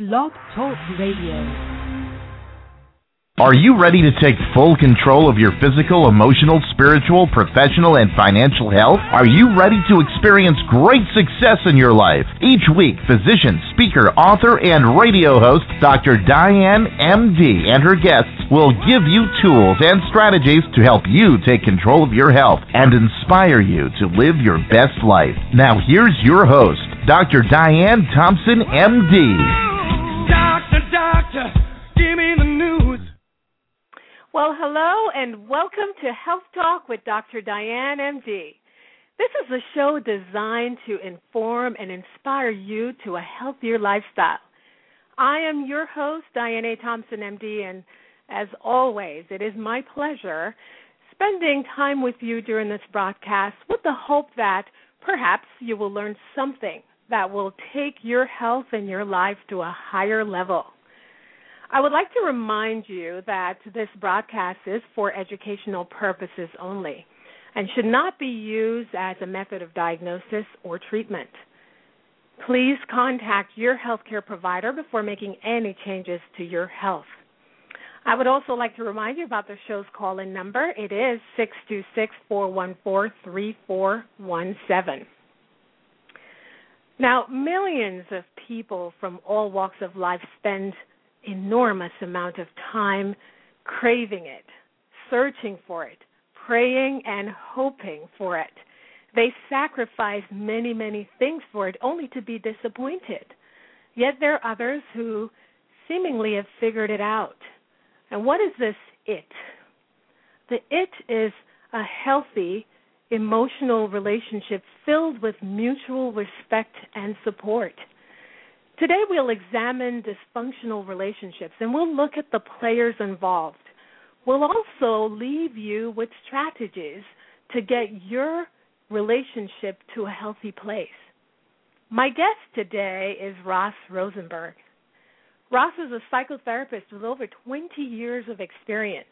Blog Talk Radio. Are you ready to take full control of your physical, emotional, spiritual, professional, and financial health? Are you ready to experience great success in your life? Each week, physician, speaker, author, and radio host Dr. Diane MD and her guests will give you tools and strategies to help you take control of your health and inspire you to live your best life. Now, here's your host, Dr. Diane Thompson MD. Doctor, doctor, give me the news. Well, hello and welcome to Health Talk with Dr. Diane MD. This is a show designed to inform and inspire you to a healthier lifestyle. I am your host, Diane A. Thompson, MD, and as always, it is my pleasure spending time with you during this broadcast with the hope that perhaps you will learn something that will take your health and your life to a higher level. I would like to remind you that this broadcast is for educational purposes only and should not be used as a method of diagnosis or treatment. Please contact your healthcare provider before making any changes to your health. I would also like to remind you about the show's call in number. It is 626 414 3417. Now, millions of people from all walks of life spend enormous amount of time craving it, searching for it, praying and hoping for it. They sacrifice many, many things for it only to be disappointed. Yet there are others who seemingly have figured it out. And what is this it? The it is a healthy emotional relationship filled with mutual respect and support. Today we'll examine dysfunctional relationships and we'll look at the players involved. We'll also leave you with strategies to get your relationship to a healthy place. My guest today is Ross Rosenberg. Ross is a psychotherapist with over 20 years of experience.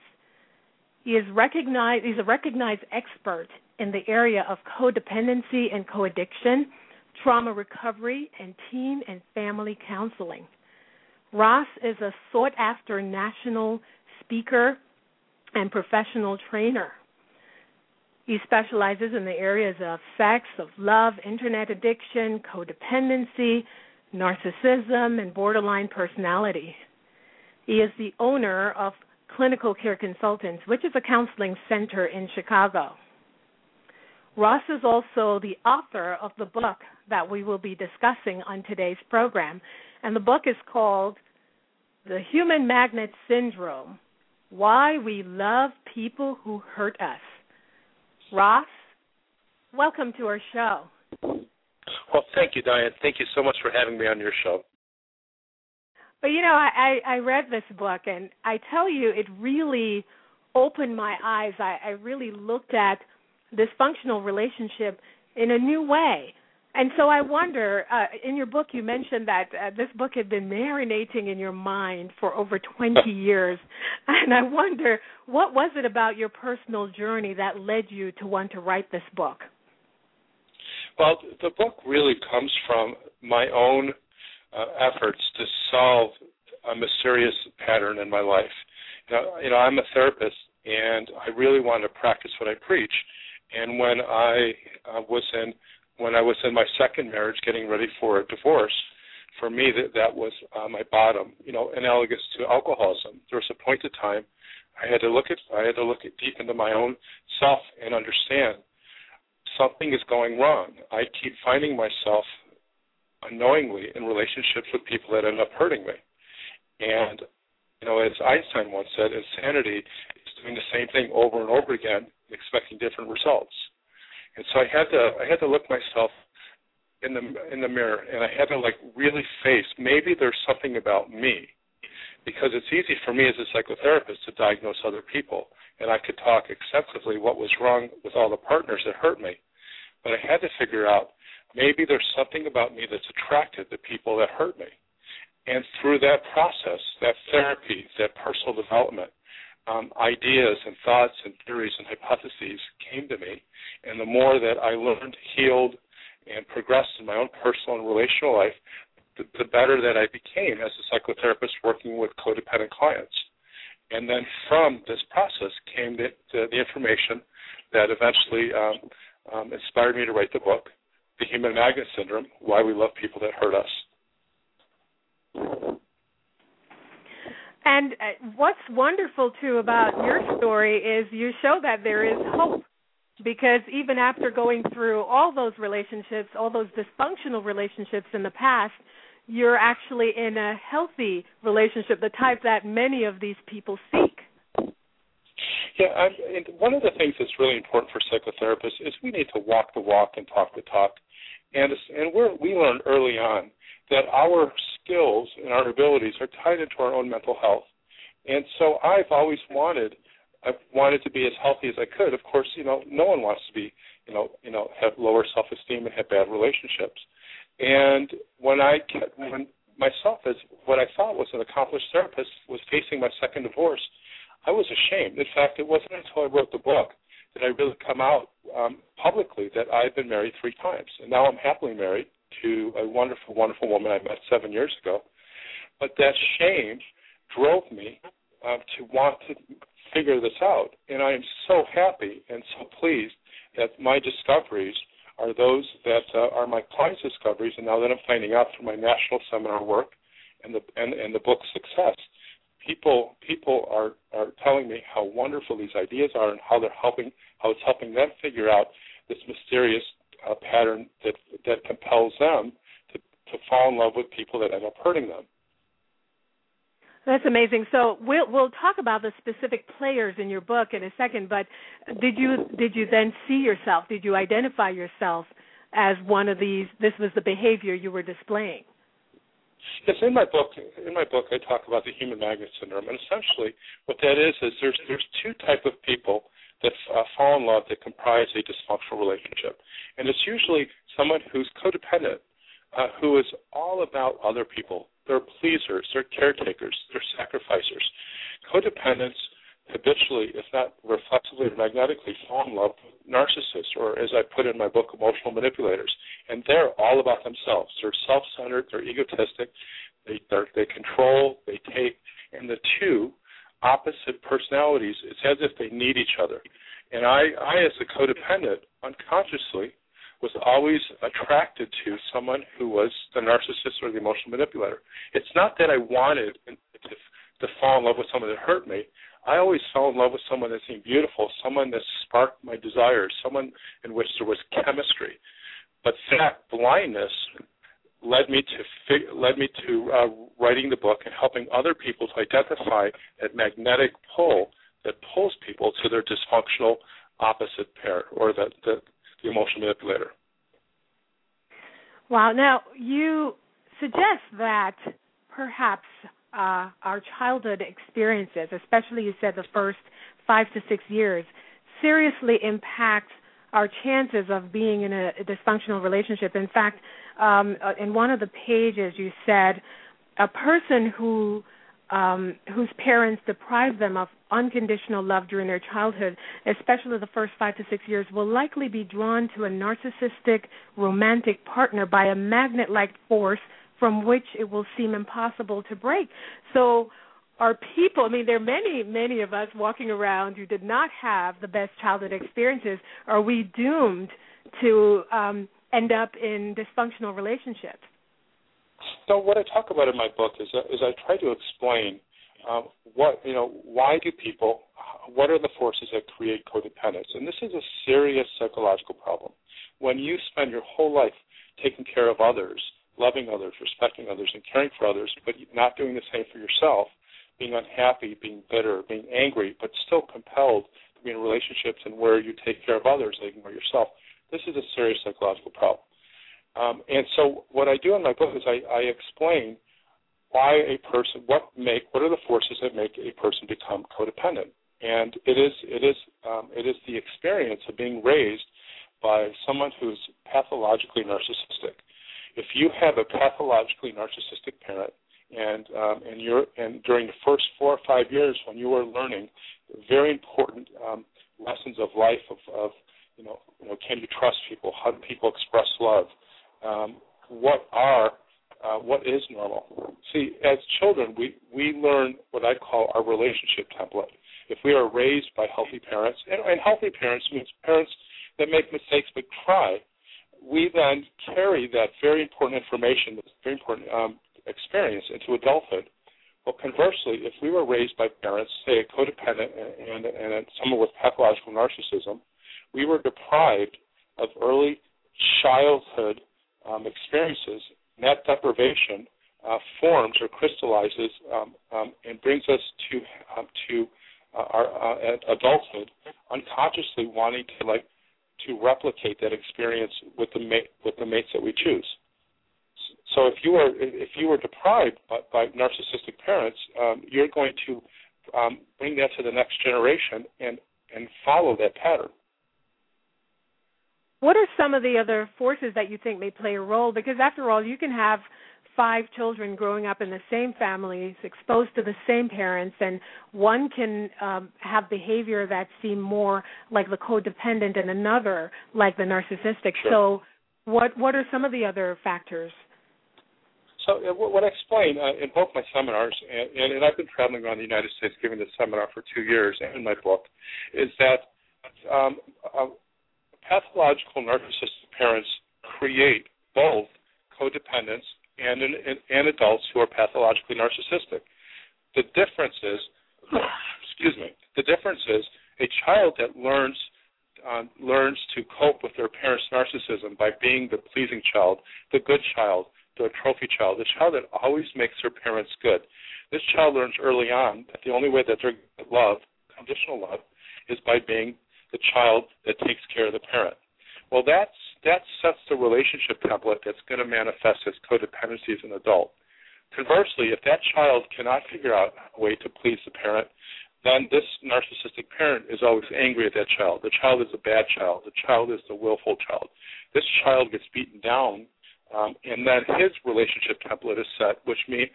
He is recognized he's a recognized expert in the area of codependency and coaddiction trauma recovery, and teen and family counseling. Ross is a sought after national speaker and professional trainer. He specializes in the areas of sex, of love, internet addiction, codependency, narcissism, and borderline personality. He is the owner of Clinical Care Consultants, which is a counseling center in Chicago. Ross is also the author of the book that we will be discussing on today's program. And the book is called The Human Magnet Syndrome Why We Love People Who Hurt Us. Ross, welcome to our show. Well, thank you, Diane. Thank you so much for having me on your show. But you know, I, I read this book, and I tell you, it really opened my eyes. I, I really looked at dysfunctional relationship in a new way. And so I wonder, uh, in your book, you mentioned that uh, this book had been marinating in your mind for over 20 years. And I wonder, what was it about your personal journey that led you to want to write this book? Well, the book really comes from my own uh, efforts to solve a mysterious pattern in my life. You know, you know, I'm a therapist, and I really want to practice what I preach. And when I uh, was in when I was in my second marriage, getting ready for a divorce, for me that that was uh, my bottom. You know, analogous to alcoholism. There was a point of time I had to look at I had to look at deep into my own self and understand something is going wrong. I keep finding myself unknowingly in relationships with people that end up hurting me. And you know, as Einstein once said, insanity doing the same thing over and over again, expecting different results. And so I had to I had to look myself in the in the mirror and I had to like really face maybe there's something about me because it's easy for me as a psychotherapist to diagnose other people and I could talk extensively what was wrong with all the partners that hurt me. But I had to figure out maybe there's something about me that's attracted to people that hurt me. And through that process, that therapy, that personal development, um, ideas and thoughts and theories and hypotheses came to me. And the more that I learned, healed, and progressed in my own personal and relational life, the, the better that I became as a psychotherapist working with codependent clients. And then from this process came the, the, the information that eventually um, um, inspired me to write the book, The Human Magnet Syndrome Why We Love People That Hurt Us. And uh, what's wonderful too about your story is you show that there is hope because even after going through all those relationships, all those dysfunctional relationships in the past, you're actually in a healthy relationship, the type that many of these people seek. Yeah, I'm, and one of the things that's really important for psychotherapists is we need to walk the walk and talk the talk. And and we we learned early on that our skills and our abilities are tied into our own mental health. And so I've always wanted I've wanted to be as healthy as I could. Of course, you know, no one wants to be, you know, you know, have lower self-esteem and have bad relationships. And when I when myself as what I thought was an accomplished therapist was facing my second divorce, I was ashamed. In fact, it wasn't until I wrote the book that I really come out um, publicly that I've been married three times, and now I'm happily married to a wonderful, wonderful woman I met seven years ago. But that shame drove me uh, to want to figure this out, and I am so happy and so pleased that my discoveries are those that uh, are my clients' discoveries, and now that I'm finding out through my national seminar work and the and, and the book success, people people are are telling me how wonderful these ideas are and how they're helping how it's helping them figure out this mysterious uh, pattern that that compels them to to fall in love with people that end up hurting them. That's amazing. So we'll we'll talk about the specific players in your book in a second. But did you did you then see yourself? Did you identify yourself as one of these? This was the behavior you were displaying. Yes, in my book, in my book, I talk about the human magnet syndrome, and essentially, what that is is there's there's two type of people fall in love that comprise a dysfunctional relationship, and it's usually someone who's codependent, uh, who is all about other people, they're pleasers, they're caretakers, they're sacrificers. Codependents habitually, if not reflexively or magnetically, fall in love with narcissists, or as I put in my book, emotional manipulators. And they're all about themselves. They're self centered, they're egotistic, they, they control, they take, and the two opposite personalities, it's as if they need each other. And I, I as a codependent, unconsciously, was always attracted to someone who was the narcissist or the emotional manipulator. It's not that I wanted to, to fall in love with someone that hurt me. I always fell in love with someone that seemed beautiful, someone that sparked my desires, someone in which there was chemistry. But that blindness led me to led me to uh, writing the book and helping other people to identify that magnetic pull that pulls people to their dysfunctional opposite pair or the, the the emotional manipulator. Wow. Now, you suggest that perhaps uh, our childhood experiences, especially you said the first five to six years, seriously impact our chances of being in a, a dysfunctional relationship. In fact, um, uh, in one of the pages, you said a person who um, whose parents deprive them of unconditional love during their childhood, especially the first five to six years, will likely be drawn to a narcissistic romantic partner by a magnet like force from which it will seem impossible to break. So, are people, I mean, there are many, many of us walking around who did not have the best childhood experiences. Are we doomed to um, end up in dysfunctional relationships? So what I talk about in my book is uh, is I try to explain um, what you know why do people what are the forces that create codependence? And this is a serious psychological problem. When you spend your whole life taking care of others loving others respecting others and caring for others but not doing the same for yourself being unhappy being bitter being angry but still compelled to be in relationships and where you take care of others and ignore yourself this is a serious psychological problem. Um, and so what I do in my book is I, I explain why a person, what make, what are the forces that make a person become codependent, and it is it is um, it is the experience of being raised by someone who's pathologically narcissistic. If you have a pathologically narcissistic parent, and um, and you're and during the first four or five years when you are learning very important um, lessons of life of, of you know you know can you trust people? How do people express love? Um, what are uh, what is normal see as children we we learn what I call our relationship template if we are raised by healthy parents and, and healthy parents means parents that make mistakes but try we then carry that very important information, very important um, experience into adulthood. Well, conversely, if we were raised by parents, say a codependent and, and, and someone with pathological narcissism, we were deprived of early childhood um, experiences. That deprivation uh, forms or crystallizes um, um, and brings us to um, to uh, our uh, adulthood, unconsciously wanting to like to replicate that experience with the mate with the mates that we choose. So if you are if you were deprived by, by narcissistic parents, um, you're going to um, bring that to the next generation and and follow that pattern. What are some of the other forces that you think may play a role? Because after all, you can have five children growing up in the same families, exposed to the same parents, and one can um, have behavior that seem more like the codependent, and another like the narcissistic. Sure. So, what what are some of the other factors? So, uh, what I explain uh, in both my seminars, and, and, I've been traveling around the United States giving this seminar for two years, and in my book, is that um, uh, pathological narcissistic parents create both codependents and, and adults who are pathologically narcissistic. The difference is, excuse me, the difference is a child that learns uh, learns to cope with their parents' narcissism by being the pleasing child, the good child, the trophy child, the child that always makes their parents good. This child learns early on that the only way that they're love, conditional love, is by being the child that takes care of the parent. Well, that's that sets the relationship template that's going to manifest as codependency as an adult. Conversely, if that child cannot figure out a way to please the parent, then this narcissistic parent is always angry at that child. The child is a bad child. The child is the willful child. This child gets beaten down, um, and then his relationship template is set, which means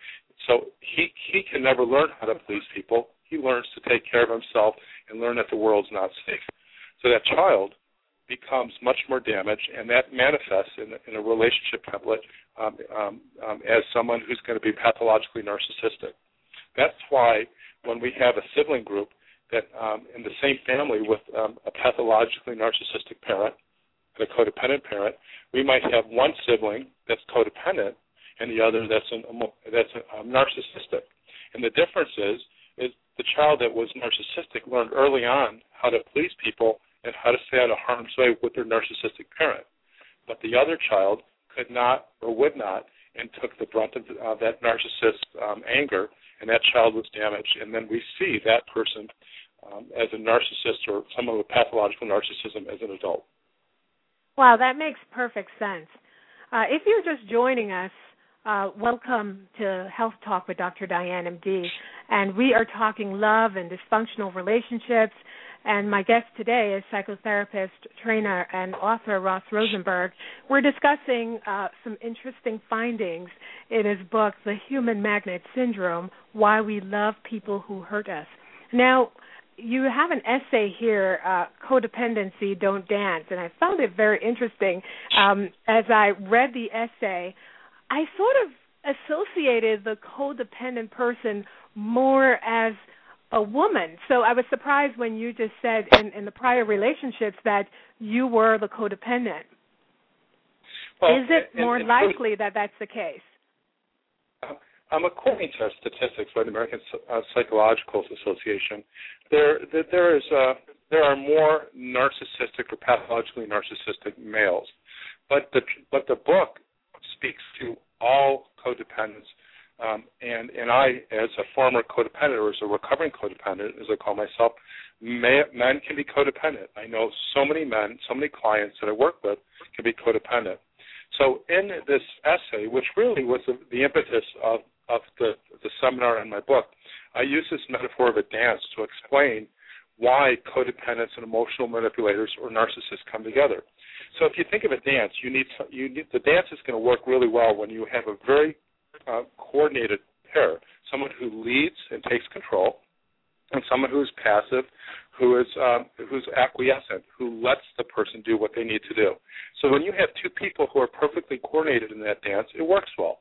so he he can never learn how to please people. He learns to take care of himself and learn that the world's not safe. So that child becomes much more damaged, and that manifests in, in a relationship template um, um, um, as someone who's going to be pathologically narcissistic. That's why when we have a sibling group that um, in the same family with um, a pathologically narcissistic parent and a codependent parent, we might have one sibling that's codependent and the other that's an, that's a, um, narcissistic. And the difference is is the child that was narcissistic learned early on how to please people and how to stay out of harm's way with their narcissistic parent. But the other child could not or would not and took the brunt of uh, that narcissist's um, anger, and that child was damaged. And then we see that person um, as a narcissist or someone with pathological narcissism as an adult. Wow, that makes perfect sense. Uh, if you're just joining us, uh, welcome to Health Talk with Dr. Diane MD. And we are talking love and dysfunctional relationships and my guest today is psychotherapist, trainer, and author Ross Rosenberg. We're discussing uh, some interesting findings in his book, The Human Magnet Syndrome Why We Love People Who Hurt Us. Now, you have an essay here, uh, Codependents Don't Dance, and I found it very interesting. Um, as I read the essay, I sort of associated the codependent person more as a woman. So I was surprised when you just said in, in the prior relationships that you were the codependent. Well, Is it more and, and likely that that's the case? Um, according to statistics by the American uh, Psychological Association, there there, there is uh, there are more narcissistic or pathologically narcissistic males, but the but the book speaks to all codependents um, and and I, as a former codependent or as a recovering codependent, as I call myself, may, men can be codependent. I know so many men, so many clients that I work with can be codependent. So in this essay, which really was the, the impetus of, of the, the seminar and my book, I use this metaphor of a dance to explain why codependents and emotional manipulators or narcissists come together. So if you think of a dance, you need, you need the dance is going to work really well when you have a very uh, coordinated pair, someone who leads and takes control, and someone who is passive, who is um, who's acquiescent, who lets the person do what they need to do. So when you have two people who are perfectly coordinated in that dance, it works well.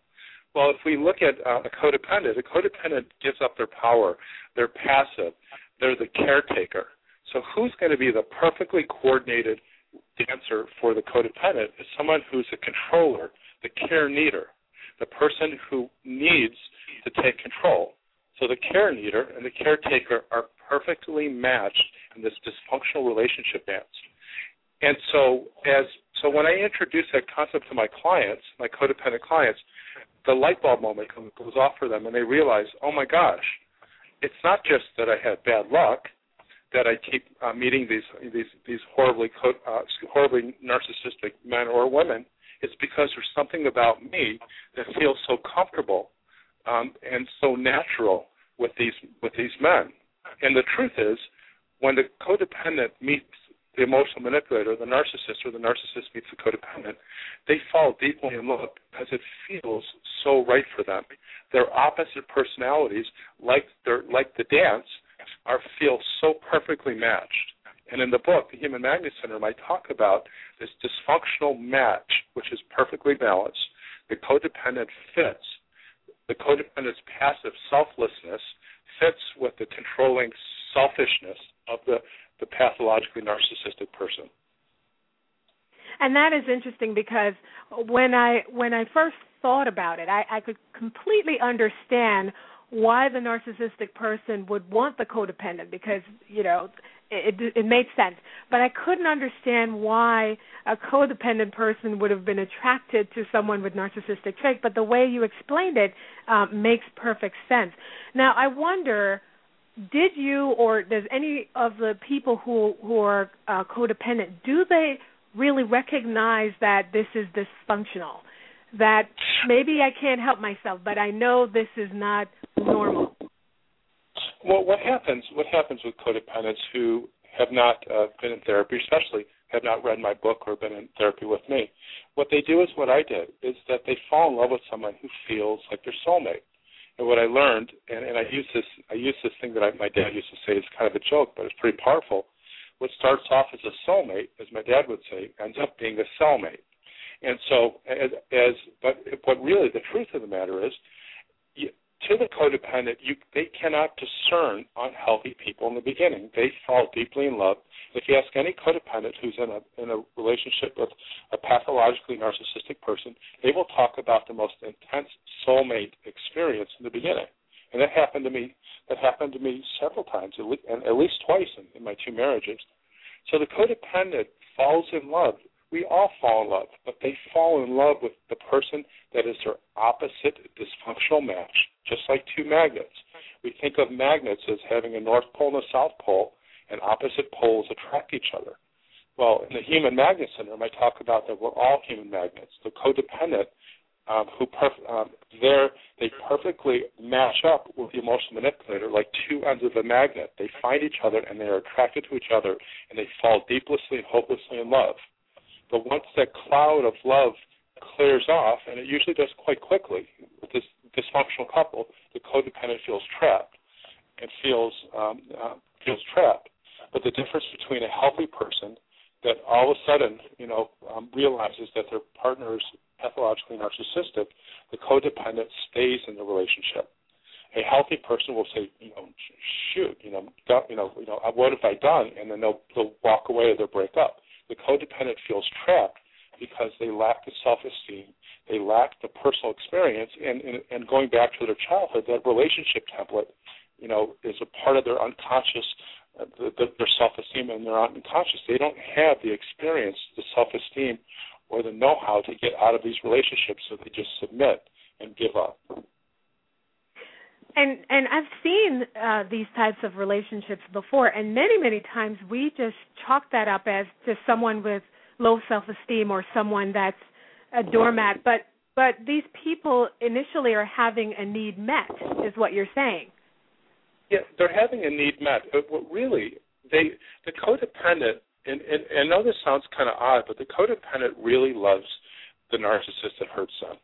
Well, if we look at uh, a codependent, a codependent gives up their power. They're passive. They're the caretaker. So who's going to be the perfectly coordinated dancer for the codependent is someone who's a controller, the care needer, the person who needs to take control. So the care needer and the caretaker are perfectly matched in this dysfunctional relationship dance. And so as so when I introduce that concept to my clients, my codependent clients, the light bulb moment goes off for them and they realize, oh my gosh, it's not just that I had bad luck, that I keep uh, meeting these these these horribly co- uh, horribly narcissistic men or women. It's because there's something about me that feels so comfortable um, and so natural with these with these men. And the truth is, when the codependent meets the emotional manipulator, the narcissist, or the narcissist meets the codependent, they fall deeply in love because it feels so right for them. Their opposite personalities, like their like the dance, are feel so perfectly matched. And in the book, The Human Magnet Syndrome, I talk about this dysfunctional match, which is perfectly balanced. The codependent fits. The codependent's passive selflessness fits with the controlling selfishness of the, the pathologically narcissistic person. And that is interesting because when I when I first thought about it, I, I could completely understand why the narcissistic person would want the codependent because you know it, it, made sense. But i couldn't understand why a codependent person would have been attracted to someone with narcissistic traits but the way you explained it um, makes perfect sense. Now i wonder did you or does any of the people who who are uh, codependent do they really recognize that this is dysfunctional? That maybe I can't help myself, but I know this is not normal. Well, what happens? What happens with codependents who have not uh, been in therapy, especially have not read my book or been in therapy with me? What they do is what I did: is that they fall in love with someone who feels like their soulmate. And what I learned, and, and I use this, I use this thing that I, my dad used to say is kind of a joke, but it's pretty powerful. What starts off as a soulmate, as my dad would say, ends up being a cellmate. And so, as, as but but really, the truth of the matter is, to the codependent, you they cannot discern unhealthy people in the beginning. They fall deeply in love. If you ask any codependent who's in a in a relationship with a pathologically narcissistic person, they will talk about the most intense soulmate experience in the beginning. And that happened to me. That happened to me several times, at least, and at least twice in, in my two marriages. So the codependent falls in love we all fall in love, but they fall in love with the person that is their opposite dysfunctional match, just like two magnets. We think of magnets as having a north pole and a south pole, and opposite poles attract each other. Well, in the human magnet syndrome, I talk about that we're all human magnets. The codependent, um, who perf- um, there they perfectly match up with the emotional manipulator like two ends of a magnet. They find each other and they are attracted to each other, and they fall deeply and hopelessly in love. But once that cloud of love clears off, and it usually does quite quickly with this dysfunctional couple, the codependent feels trapped and feels um, uh, feels trapped. But the difference between a healthy person that all of a sudden, you know, um, realizes that their partner is pathologically narcissistic, the codependent stays in the relationship. A healthy person will say, you know, shoot, you know, you know, you know, what have I done? And then they'll they'll walk away or they'll break up the codependent feels trapped because they lack the self-esteem, they lack the personal experience, and, and, and going back to their childhood, that relationship template, you know, is a part of their unconscious, uh, the, the, their self-esteem and their unconscious. They don't have the experience, the self-esteem, or the know-how to get out of these relationships, so they just submit and give up. And and I've seen uh, these types of relationships before, and many many times we just chalk that up as just someone with low self esteem or someone that's a doormat, but but these people initially are having a need met, is what you're saying. Yeah, they're having a need met. But what really, they the codependent, and, and, and I know this sounds kind of odd, but the codependent really loves the narcissist that hurts them.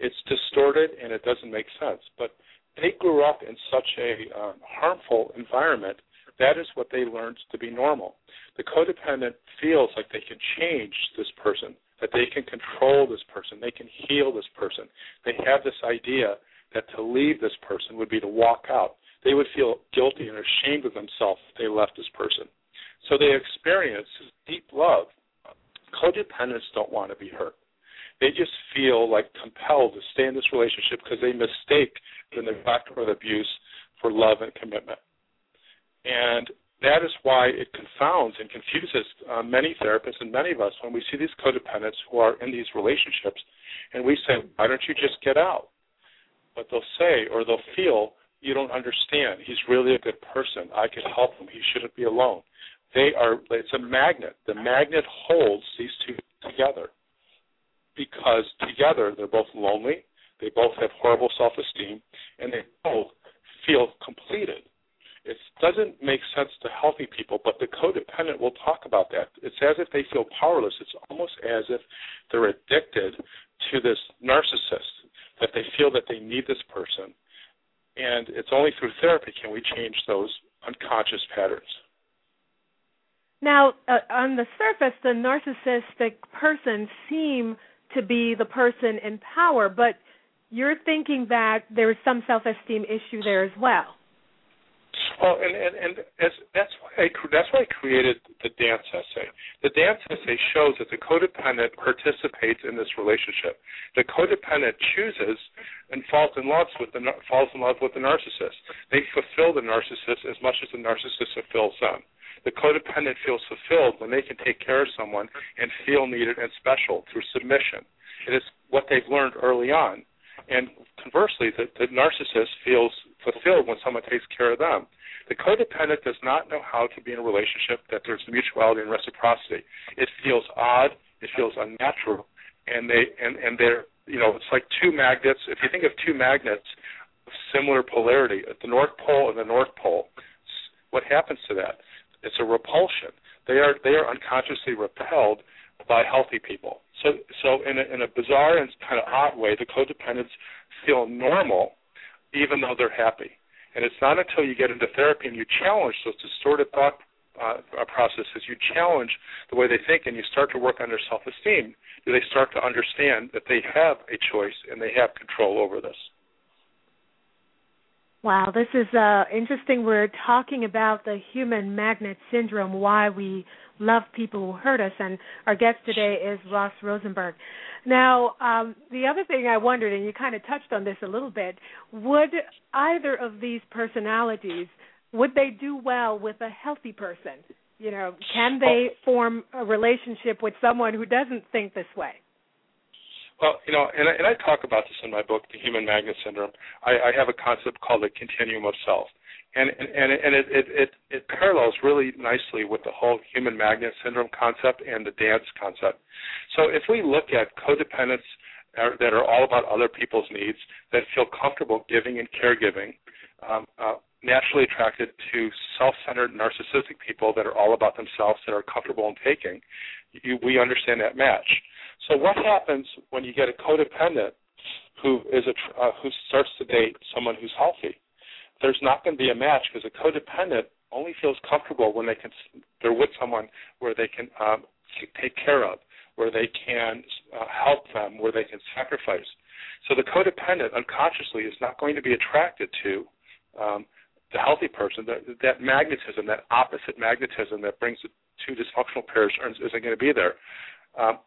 It's distorted and it doesn't make sense. But they grew up in such a um, harmful environment. That is what they learned to be normal. The codependent feels like they can change this person, that they can control this person, they can heal this person. They have this idea that to leave this person would be to walk out. They would feel guilty and ashamed of themselves if they left this person. So they experience deep love. Codependents don't want to be hurt. They just feel like compelled to stay in this relationship because they mistake the neglect or the abuse for love and commitment. And that is why it confounds and confuses uh, many therapists and many of us when we see these codependents who are in these relationships and we say, why don't you just get out? But they'll say or they'll feel, you don't understand. He's really a good person. I could help him. He shouldn't be alone. They are, it's a magnet. The magnet holds these two together because together they're both lonely, they both have horrible self esteem, and they both feel completed. It doesn't make sense to healthy people, but the codependent will talk about that. It's as if they feel powerless. It's almost as if they're addicted to this narcissist, that they feel that they need this person. And it's only through therapy can we change those unconscious patterns. Now, uh, on the surface, the narcissistic person seem to be the person in power, but you're thinking that there is some self-esteem issue there as well. Well, and and, and as, that's why I that's why I created the dance essay. The dance essay shows that the codependent participates in this relationship. The codependent chooses and falls in love with the falls in love with the narcissist. They fulfill the narcissist as much as the narcissist fulfills them. The codependent feels fulfilled when they can take care of someone and feel needed and special through submission. It is what they've learned early on. And conversely, the, the narcissist feels fulfilled when someone takes care of them. The codependent does not know how to be in a relationship that there's mutuality and reciprocity. It feels odd, it feels unnatural, and they and and they're you know it's like two magnets. If you think of two magnets of similar polarity at the North Pole and the North Pole, what happens to that? It's a repulsion. They are they are unconsciously repelled by healthy people. So so in a, in a bizarre and kind of odd way, the codependents feel normal even though they're happy. And it's not until you get into therapy and you challenge those distorted thought uh, processes, you challenge the way they think, and you start to work on their self-esteem, do they start to understand that they have a choice and they have control over this. Wow, this is uh, interesting. We're talking about the human magnet syndrome, why we love people who hurt us, and our guest today is Ross Rosenberg. Now, um, the other thing I wondered, and you kind of touched on this a little bit, would either of these personalities would they do well with a healthy person? You know, can they form a relationship with someone who doesn't think this way? Well, you know, and I, and I talk about this in my book, The Human Magnet Syndrome. I, I have a concept called the continuum of self and and and it, it it it parallels really nicely with the whole human magnet syndrome concept and the dance concept. So if we look at codependents that are all about other people's needs, that feel comfortable giving and caregiving, um, uh, naturally attracted to self-centered narcissistic people that are all about themselves, that are comfortable in taking, you, we understand that match. So what happens when you get a codependent who is a uh, who starts to date someone who's healthy? there's not going to be a match because a codependent only feels comfortable when they can they're with someone where they can um, take care of, where they can uh, help them, where they can sacrifice. So the codependent unconsciously is not going to be attracted to um, the healthy person. That, that magnetism, that opposite magnetism that brings the two dysfunctional pairs isn't going to be there. Um,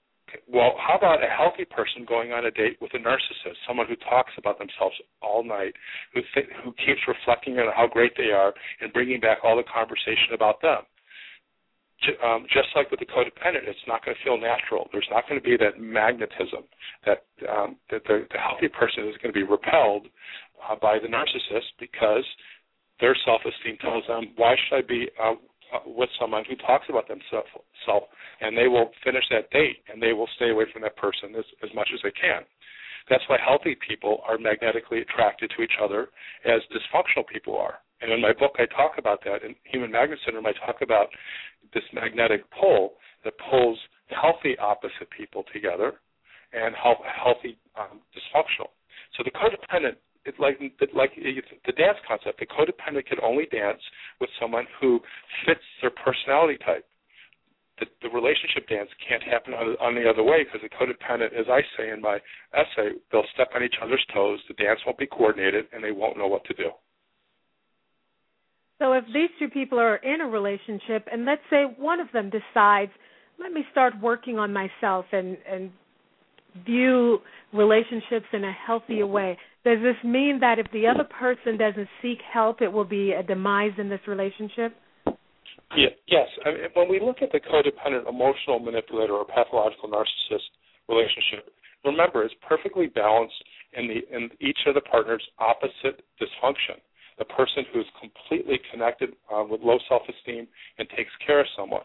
well, how about a healthy person going on a date with a narcissist, someone who talks about themselves all night, who th- who keeps reflecting on how great they are and bringing back all the conversation about them? Um, just like with the codependent, it's not going to feel natural. There's not going to be that magnetism that um, that the, the healthy person is going to be repelled uh, by the narcissist because their self-esteem tells them, "Why should I be uh, with someone who talks about themselves, and they will finish that date and they will stay away from that person as, as much as they can. That's why healthy people are magnetically attracted to each other as dysfunctional people are. And in my book, I talk about that. In Human Magnet Syndrome, I talk about this magnetic pull that pulls healthy opposite people together and healthy um, dysfunctional. So the codependent like like the dance concept. The codependent can only dance with someone who fits their personality type. The, the relationship dance can't happen on, on the other way because the codependent, as I say in my essay, they'll step on each other's toes. The dance won't be coordinated, and they won't know what to do. So if these two people are in a relationship, and let's say one of them decides, let me start working on myself and and view relationships in a healthier way, does this mean that if the other person doesn't seek help, it will be a demise in this relationship? Yeah, yes. I mean, when we look at the codependent emotional manipulator or pathological narcissist relationship, remember it's perfectly balanced in the in each of the partners' opposite dysfunction. The person who's completely connected uh, with low self-esteem and takes care of someone,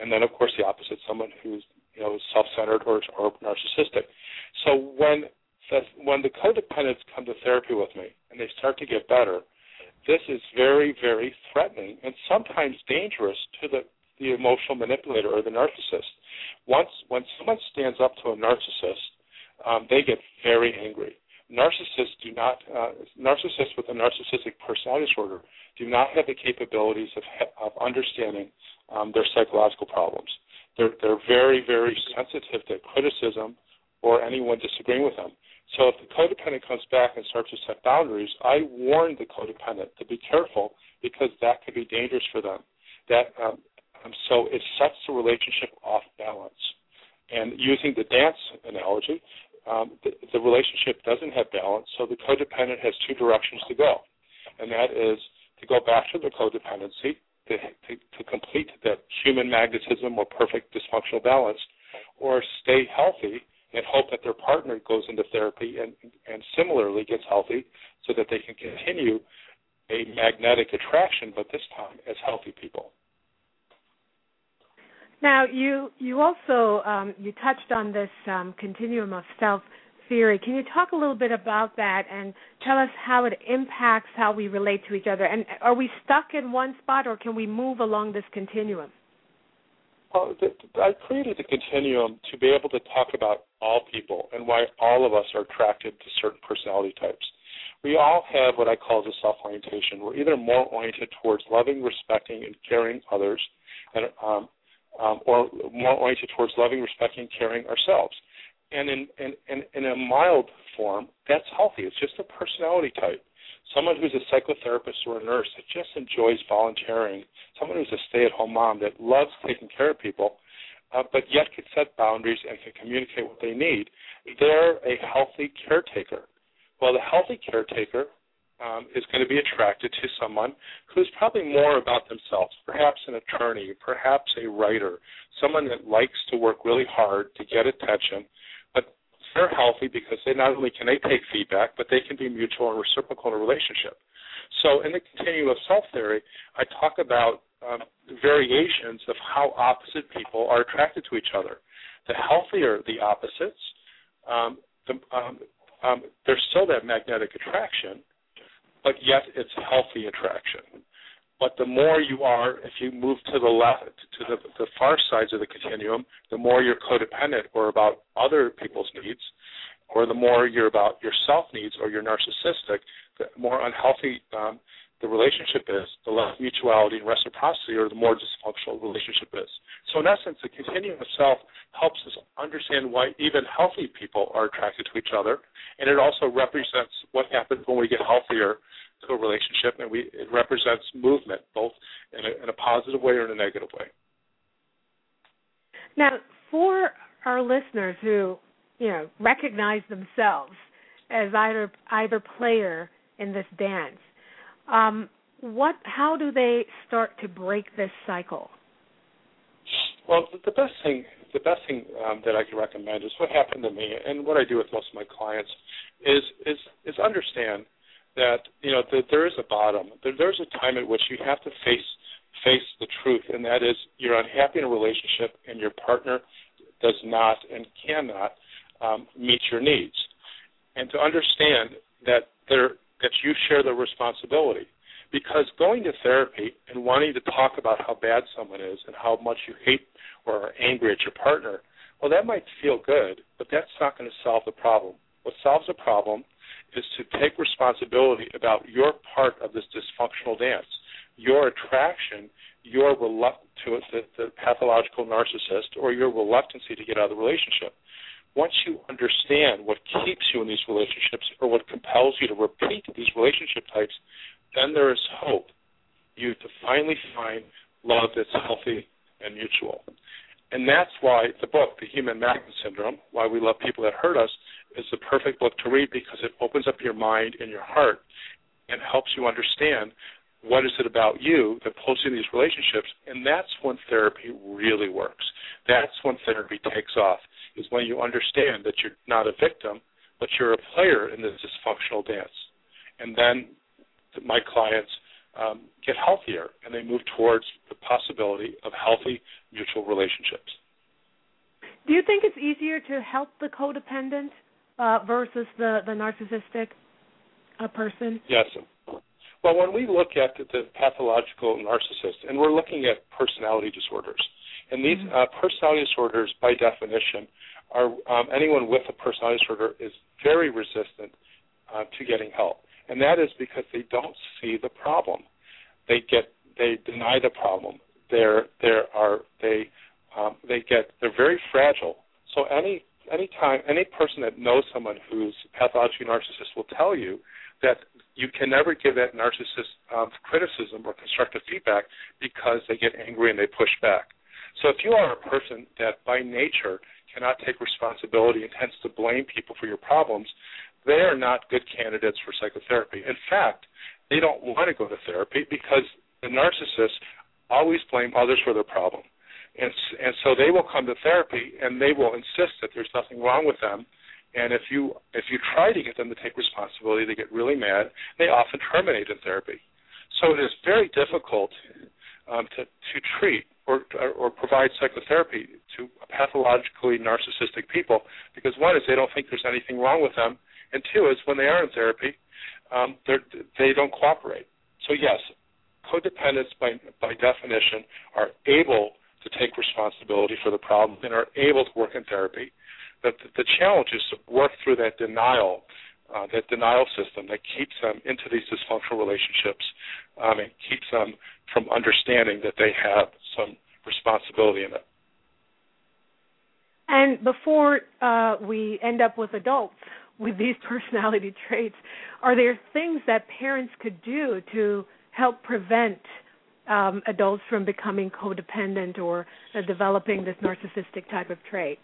and then of course the opposite, someone who's you know self-centered or, or narcissistic. So when that when the codependents come to therapy with me and they start to get better, this is very, very threatening and sometimes dangerous to the, the emotional manipulator or the narcissist. Once when someone stands up to a narcissist, um, they get very angry. Narcissists do not uh, narcissists with a narcissistic personality disorder do not have the capabilities of, of understanding um, their psychological problems. They're, they're very, very sensitive to criticism or anyone disagreeing with them. So if the codependent comes back and starts to set boundaries, I warn the codependent to be careful because that could be dangerous for them. That um, um, so it sets the relationship off balance. And using the dance analogy, um, the, the relationship doesn't have balance, so the codependent has two directions to go, and that is to go back to the codependency to, to, to complete that human magnetism or perfect dysfunctional balance, or stay healthy and hope that their partner goes into therapy and, and similarly gets healthy so that they can continue a magnetic attraction, but this time as healthy people. Now, you you also um, you touched on this um, continuum of self theory. Can you talk a little bit about that and tell us how it impacts how we relate to each other? And are we stuck in one spot, or can we move along this continuum? Well, I created the continuum to be able to talk about all people and why all of us are attracted to certain personality types. We all have what I call the self orientation. We're either more oriented towards loving, respecting, and caring others, and, um, um, or more oriented towards loving, respecting, and caring ourselves. And in, in, in, in a mild form, that's healthy. It's just a personality type someone who's a psychotherapist or a nurse that just enjoys volunteering, someone who's a stay at home mom that loves taking care of people, uh, but yet can set boundaries and can communicate what they need, they're a healthy caretaker. Well, the healthy caretaker um, is going to be attracted to someone who's probably more about themselves, perhaps an attorney, perhaps a writer, someone that likes to work really hard to get attention, they're healthy because they not only can they take feedback, but they can be mutual and reciprocal in a relationship. So in the continuum of self theory, I talk about um, variations of how opposite people are attracted to each other. The healthier the opposites, um, the, um, um, there's still that magnetic attraction, but yet it's healthy attraction. But the more you are, if you move to the left, to the, the far sides of the continuum, the more you're codependent or about other people's needs, or the more you're about your self needs or you're narcissistic, the more unhealthy um, the relationship is, the less mutuality and reciprocity, or the more dysfunctional the relationship is. So, in essence, the continuum of self helps us understand why even healthy people are attracted to each other, and it also represents what happens when we get healthier a relationship, and we it represents movement, both in a, in a positive way or in a negative way. Now, for our listeners who, you know, recognize themselves as either either player in this dance, um, what? How do they start to break this cycle? Well, the best thing the best thing um, that I can recommend is what happened to me, and what I do with most of my clients is is is understand that you know that there is a bottom. There, there's a time at which you have to face face the truth, and that is you're unhappy in a relationship and your partner does not and cannot um, meet your needs, and to understand that there that you share the responsibility. Because going to therapy and wanting to talk about how bad someone is and how much you hate or are angry at your partner, well, that might feel good, but that's not going to solve the problem. What solves the problem is to take responsibility about your part of this dysfunctional dance, your attraction, your reluctance to the, the pathological narcissist, or your reluctancy to get out of the relationship. Once you understand what keeps you in these relationships or what compels you to repeat these relationship types, then there is hope you to finally find love that's healthy and mutual. And that's why the book, The Human Magnet Syndrome, Why We Love People That Hurt Us, is the perfect book to read because it opens up your mind and your heart and helps you understand what is it about you that pulls you in these relationships. And that's when therapy really works. That's when therapy takes off, is when you understand that you're not a victim, but you're a player in this dysfunctional dance. And then my clients um, get healthier and they move towards the possibility of healthy mutual relationships. Do you think it's easier to help the codependent uh, versus the the narcissistic uh, person? Yes. Well, when we look at the, the pathological narcissist, and we're looking at personality disorders, and these mm-hmm. uh, personality disorders, by definition, are um, anyone with a personality disorder is very resistant uh, to getting help and that is because they don't see the problem. They get they deny the problem. They're there are they um, they get they're very fragile. So any any time any person that knows someone who's pathologically narcissist will tell you that you can never give that narcissist um, criticism or constructive feedback because they get angry and they push back. So if you are a person that by nature cannot take responsibility and tends to blame people for your problems, they are not good candidates for psychotherapy. In fact, they don't want to go to therapy because the narcissists always blame others for their problem. And, and so they will come to therapy and they will insist that there's nothing wrong with them. And if you if you try to get them to take responsibility, they get really mad. They often terminate in therapy. So it is very difficult um, to to treat or or provide psychotherapy to pathologically narcissistic people because one is they don't think there's anything wrong with them, and two is when they are in therapy, um, they don't cooperate. So yes, codependents by by definition are able to take responsibility for the problem and are able to work in therapy. But the, the challenge is to work through that denial, uh, that denial system that keeps them into these dysfunctional relationships um, and keeps them from understanding that they have some responsibility in it. And before uh, we end up with adults with these personality traits, are there things that parents could do to help prevent um, adults from becoming codependent or uh, developing this narcissistic type of trait?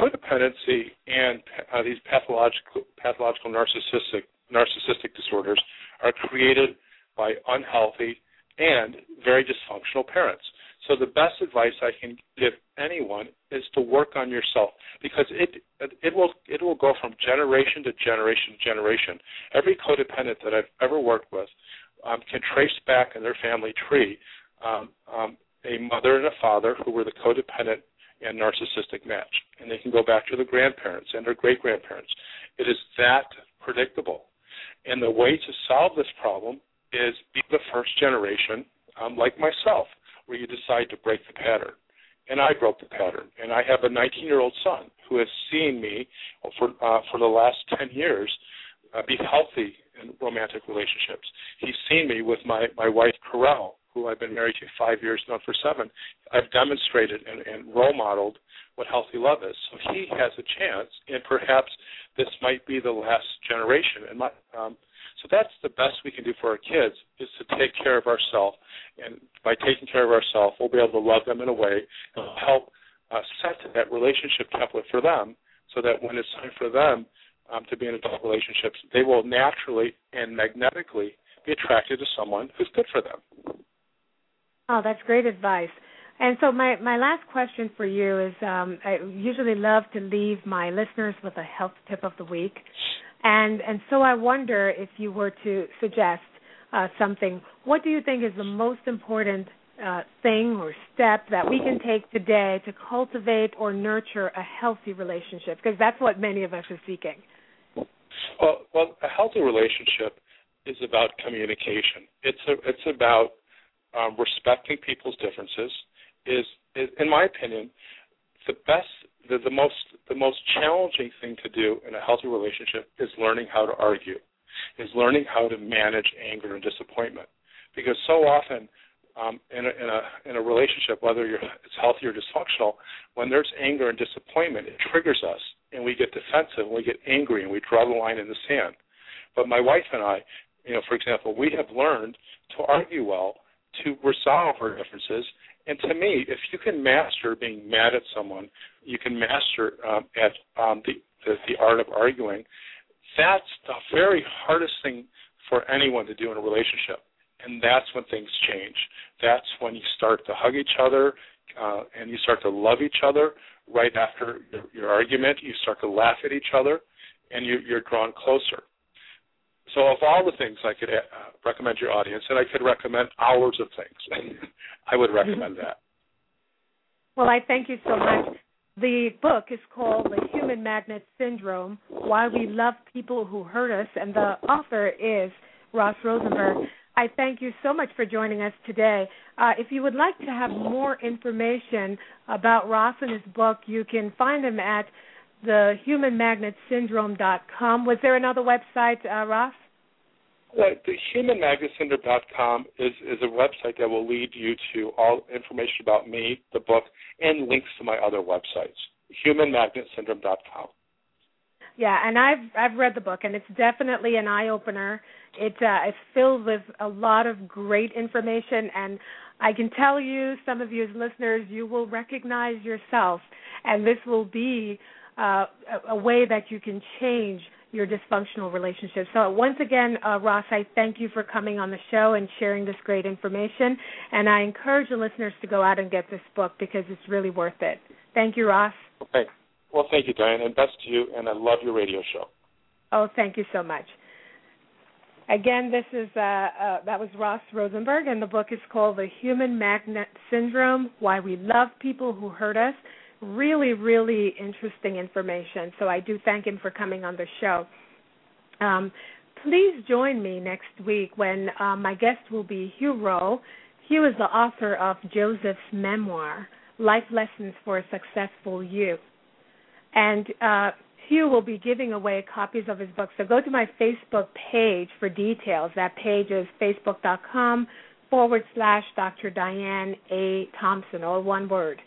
Codependency and uh, these pathological pathological narcissistic narcissistic disorders are created by unhealthy and very dysfunctional parents. So the best advice I can give anyone is to work on yourself because it it will it will go from generation to generation to generation. Every codependent that I've ever worked with um, can trace back in their family tree um, um, a mother and a father who were the codependent and narcissistic match, and they can go back to the grandparents and their great grandparents. It is that predictable, and the way to solve this problem is be the first generation, um, like myself where you decide to break the pattern. And I broke the pattern. And I have a 19 year old son who has seen me for, uh, for the last 10 years uh, be healthy in romantic relationships. He's seen me with my, my wife, Corel, who I've been married to five years, known for seven. I've demonstrated and, and role modeled what healthy love is. So he has a chance, and perhaps this might be the last generation. And my, um, so that's the best we can do for our kids is to take care of ourselves, and by taking care of ourselves, we'll be able to love them in a way that will help uh, set that relationship template for them, so that when it's time for them um, to be in adult relationships, they will naturally and magnetically be attracted to someone who's good for them. Oh, that's great advice. And so my my last question for you is um, I usually love to leave my listeners with a health tip of the week. And and so I wonder if you were to suggest uh, something, what do you think is the most important uh, thing or step that we can take today to cultivate or nurture a healthy relationship? Because that's what many of us are seeking. Well, well, a healthy relationship is about communication. It's a, it's about um, respecting people's differences. Is, is, in my opinion, the best, the, the most, the most challenging thing to do in a healthy relationship is learning how to argue, is learning how to manage anger and disappointment, because so often um, in, a, in, a, in a relationship, whether you're, it's healthy or dysfunctional, when there's anger and disappointment, it triggers us, and we get defensive, and we get angry, and we draw the line in the sand. But my wife and I, you know, for example, we have learned to argue well, to resolve our differences. And to me, if you can master being mad at someone, you can master um, at um, the, the the art of arguing. That's the very hardest thing for anyone to do in a relationship and that's when things change. That's when you start to hug each other uh, and you start to love each other. Right after your, your argument, you start to laugh at each other, and you, you're drawn closer. So, of all the things I could uh, recommend your audience, and I could recommend hours of things, I would recommend that. Well, I thank you so much. The book is called The Human Magnet Syndrome Why We Love People Who Hurt Us, and the author is Ross Rosenberg. I thank you so much for joining us today. Uh, if you would like to have more information about Ross and his book, you can find him at thehumanmagnetsyndrome.com. Was there another website, uh, Ross? Uh, the humanmagnetsyndrome.com is, is a website that will lead you to all information about me, the book, and links to my other websites. humanmagnetsyndrome.com. Yeah, and I've I've read the book, and it's definitely an eye opener. It uh, it's filled with a lot of great information, and I can tell you, some of you as listeners, you will recognize yourself, and this will be uh, a, a way that you can change your dysfunctional relationship. So once again, uh, Ross, I thank you for coming on the show and sharing this great information. And I encourage the listeners to go out and get this book because it's really worth it. Thank you, Ross. Okay. Well, thank you, Diane, and best to you. And I love your radio show. Oh, thank you so much. Again, this is uh, uh, that was Ross Rosenberg, and the book is called "The Human Magnet Syndrome: Why We Love People Who Hurt Us." Really, really interesting information. So I do thank him for coming on the show. Um, please join me next week when uh, my guest will be Hugh Rowe. Hugh is the author of Joseph's memoir, Life Lessons for a Successful You. And uh, Hugh will be giving away copies of his book. So go to my Facebook page for details. That page is facebook.com forward slash Dr. Diane A. Thompson, all one word.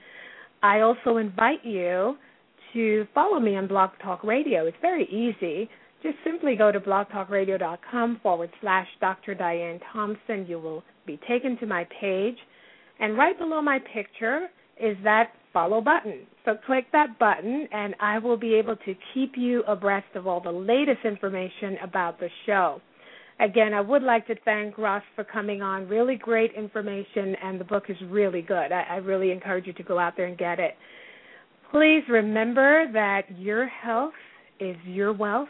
I also invite you to follow me on Blog Talk Radio. It's very easy. Just simply go to blogtalkradio.com forward slash Dr. Diane Thompson. You will be taken to my page. And right below my picture is that follow button. So click that button, and I will be able to keep you abreast of all the latest information about the show. Again, I would like to thank Ross for coming on. Really great information, and the book is really good. I, I really encourage you to go out there and get it. Please remember that your health is your wealth.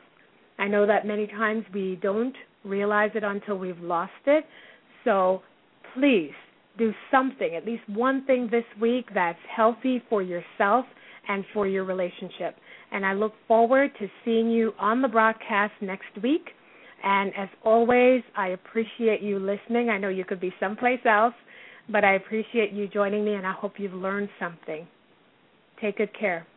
I know that many times we don't realize it until we've lost it. So please do something, at least one thing this week that's healthy for yourself and for your relationship. And I look forward to seeing you on the broadcast next week. And as always, I appreciate you listening. I know you could be someplace else, but I appreciate you joining me, and I hope you've learned something. Take good care.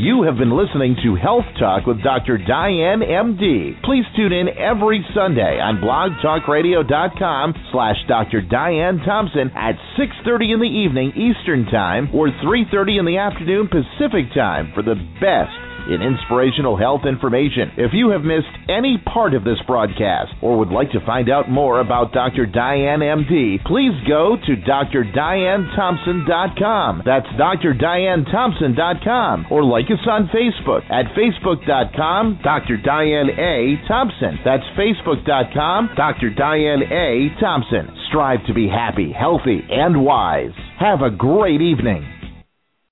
You have been listening to Health Talk with Dr. Diane MD. Please tune in every Sunday on blogtalkradio.com slash Dr. Diane Thompson at 6.30 in the evening Eastern Time or 3.30 in the afternoon Pacific Time for the best in inspirational health information. If you have missed any part of this broadcast or would like to find out more about Dr. Diane MD, please go to drdianethompson.com. That's drdianethompson.com or like us on Facebook at facebook.com Dr. Diane A. Thompson. That's facebook.com Dr. Diane A. Thompson. Strive to be happy, healthy, and wise. Have a great evening.